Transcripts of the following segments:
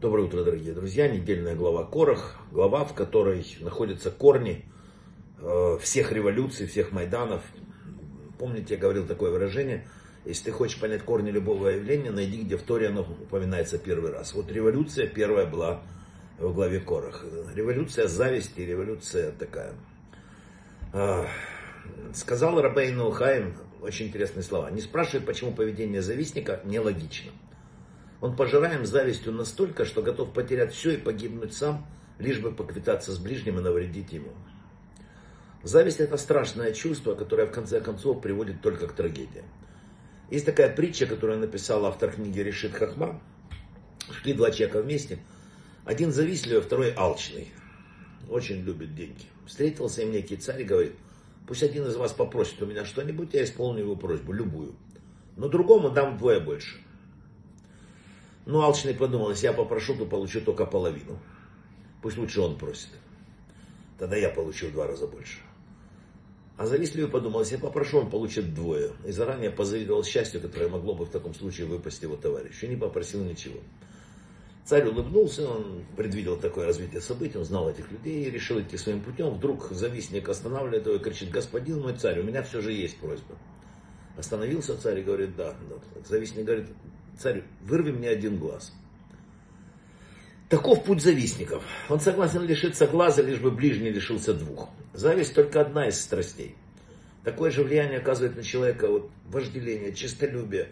Доброе утро, дорогие друзья. Недельная глава Корах. Глава, в которой находятся корни э, всех революций, всех майданов. Помните, я говорил такое выражение. Если ты хочешь понять корни любого явления, найди, где в Торе оно упоминается первый раз. Вот революция первая была в главе Корах. Революция зависти, революция такая. Э, сказал Рабейну Хаим очень интересные слова. Не спрашивай, почему поведение завистника нелогично. Он пожираем завистью настолько, что готов потерять все и погибнуть сам, лишь бы поквитаться с ближним и навредить ему. Зависть это страшное чувство, которое в конце концов приводит только к трагедии. Есть такая притча, которую написал автор книги Решит Хахма. Шли два человека вместе. Один завистливый, второй алчный. Очень любит деньги. Встретился им некий царь и говорит, пусть один из вас попросит у меня что-нибудь, я исполню его просьбу, любую. Но другому дам вдвое больше. Ну, Алчный подумал, если я попрошу, то получу только половину. Пусть лучше он просит. Тогда я получу в два раза больше. А завистливый подумал, если я попрошу, он получит двое. И заранее позавидовал счастью, которое могло бы в таком случае выпасть его товарищу. И не попросил ничего. Царь улыбнулся, он предвидел такое развитие событий, он знал этих людей и решил идти своим путем. Вдруг завистник останавливает его и кричит, господин мой царь, у меня все же есть просьба. Остановился царь и говорит, да. да. Завистник говорит, царь, вырви мне один глаз. Таков путь завистников. Он согласен лишиться глаза, лишь бы ближний лишился двух. Зависть только одна из страстей. Такое же влияние оказывает на человека вот, вожделение, честолюбие.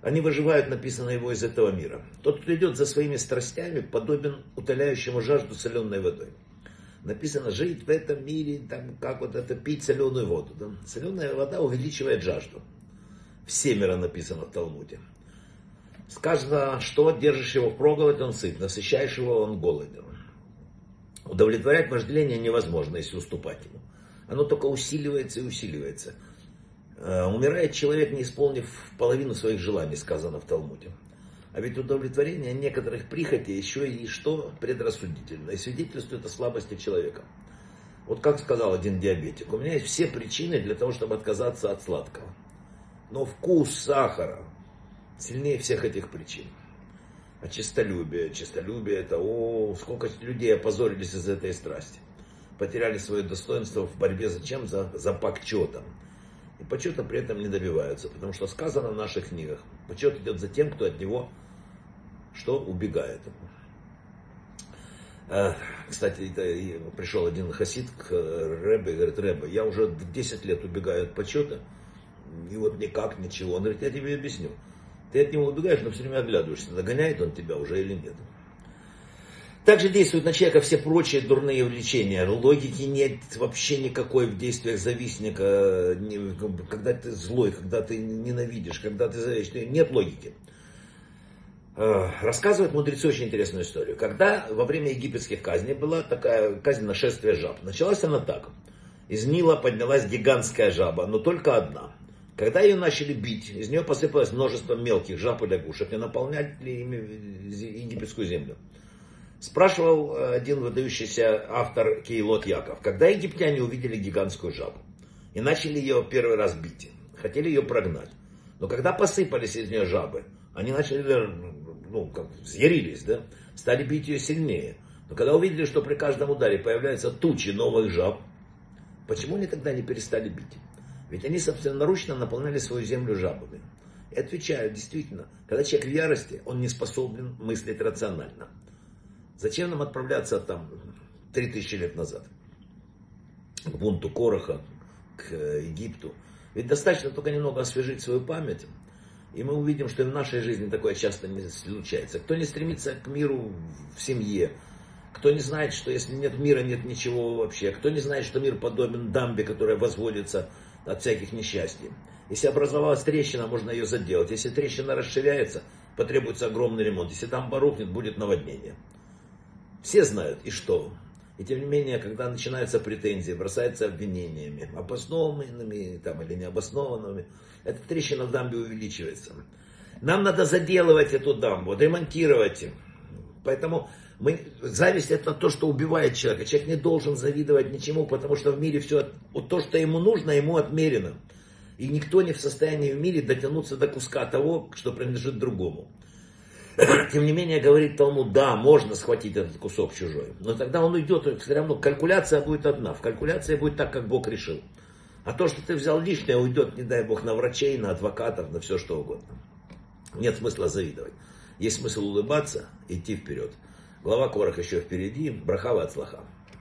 Они выживают, написано его из этого мира. Тот, кто идет за своими страстями, подобен утоляющему жажду соленой водой. Написано, жить в этом мире, там, как вот это, пить соленую воду. Да? Соленая вода увеличивает жажду. Всемеро написано в Талмуде. Сказано, что держишь его в проголодь, он сыт, насыщаешь его, он голоден. Удовлетворять вожделение невозможно, если уступать ему. Оно только усиливается и усиливается. Э, умирает человек, не исполнив половину своих желаний, сказано в Талмуде. А ведь удовлетворение некоторых прихотей еще и что предрассудительно. И свидетельствует о слабости человека. Вот как сказал один диабетик, у меня есть все причины для того, чтобы отказаться от сладкого. Но вкус сахара, сильнее всех этих причин. А честолюбие, честолюбие это, о, сколько людей опозорились из этой страсти. Потеряли свое достоинство в борьбе за чем? За, за почетом. И почета при этом не добиваются, потому что сказано в наших книгах, почет идет за тем, кто от него что убегает. Э, кстати, пришел один хасид к Рэбе и говорит, Рэбе, я уже 10 лет убегаю от почета, и вот никак, ничего. Он говорит, я тебе объясню. Ты от него убегаешь, но все время оглядываешься, догоняет он тебя уже или нет. Также действуют на человека все прочие дурные влечения. Логики нет вообще никакой в действиях завистника. Когда ты злой, когда ты ненавидишь, когда ты зависишь. Нет логики. Э, рассказывают мудрецы очень интересную историю. Когда во время египетских казней была такая казнь нашествия жаб. Началась она так. Из Нила поднялась гигантская жаба, но только одна. Когда ее начали бить, из нее посыпалось множество мелких жаб и лягушек, и наполняли ими египетскую землю. Спрашивал э, один выдающийся автор Кейлот Яков, когда египтяне увидели гигантскую жабу и начали ее первый раз бить, хотели ее прогнать. Но когда посыпались из нее жабы, они начали, ну, как взъярились, да, стали бить ее сильнее. Но когда увидели, что при каждом ударе появляются тучи новых жаб, почему они тогда не перестали бить? Ведь они собственноручно наполняли свою землю жабами. И отвечаю, действительно, когда человек в ярости, он не способен мыслить рационально. Зачем нам отправляться там 3000 лет назад? К бунту Короха, к Египту. Ведь достаточно только немного освежить свою память, и мы увидим, что и в нашей жизни такое часто не случается. Кто не стремится к миру в семье, кто не знает, что если нет мира, нет ничего вообще, кто не знает, что мир подобен дамбе, которая возводится от всяких несчастий. Если образовалась трещина, можно ее заделать. Если трещина расширяется, потребуется огромный ремонт. Если там порухнет, будет наводнение. Все знают, и что? И тем не менее, когда начинаются претензии, бросаются обвинениями, обоснованными там, или необоснованными, эта трещина в дамбе увеличивается. Нам надо заделывать эту дамбу, ремонтировать. Поэтому мы, зависть это то, что убивает человека. Человек не должен завидовать ничему, потому что в мире все, вот то, что ему нужно, ему отмерено. И никто не в состоянии в мире дотянуться до куска того, что принадлежит другому. Тем не менее, говорит Талмуд, да, можно схватить этот кусок чужой. Но тогда он уйдет, все равно калькуляция будет одна. В калькуляции будет так, как Бог решил. А то, что ты взял лишнее, уйдет, не дай Бог, на врачей, на адвокатов, на все что угодно. Нет смысла завидовать. Есть смысл улыбаться, идти вперед. Глава Корах еще впереди. Брахава от слаха.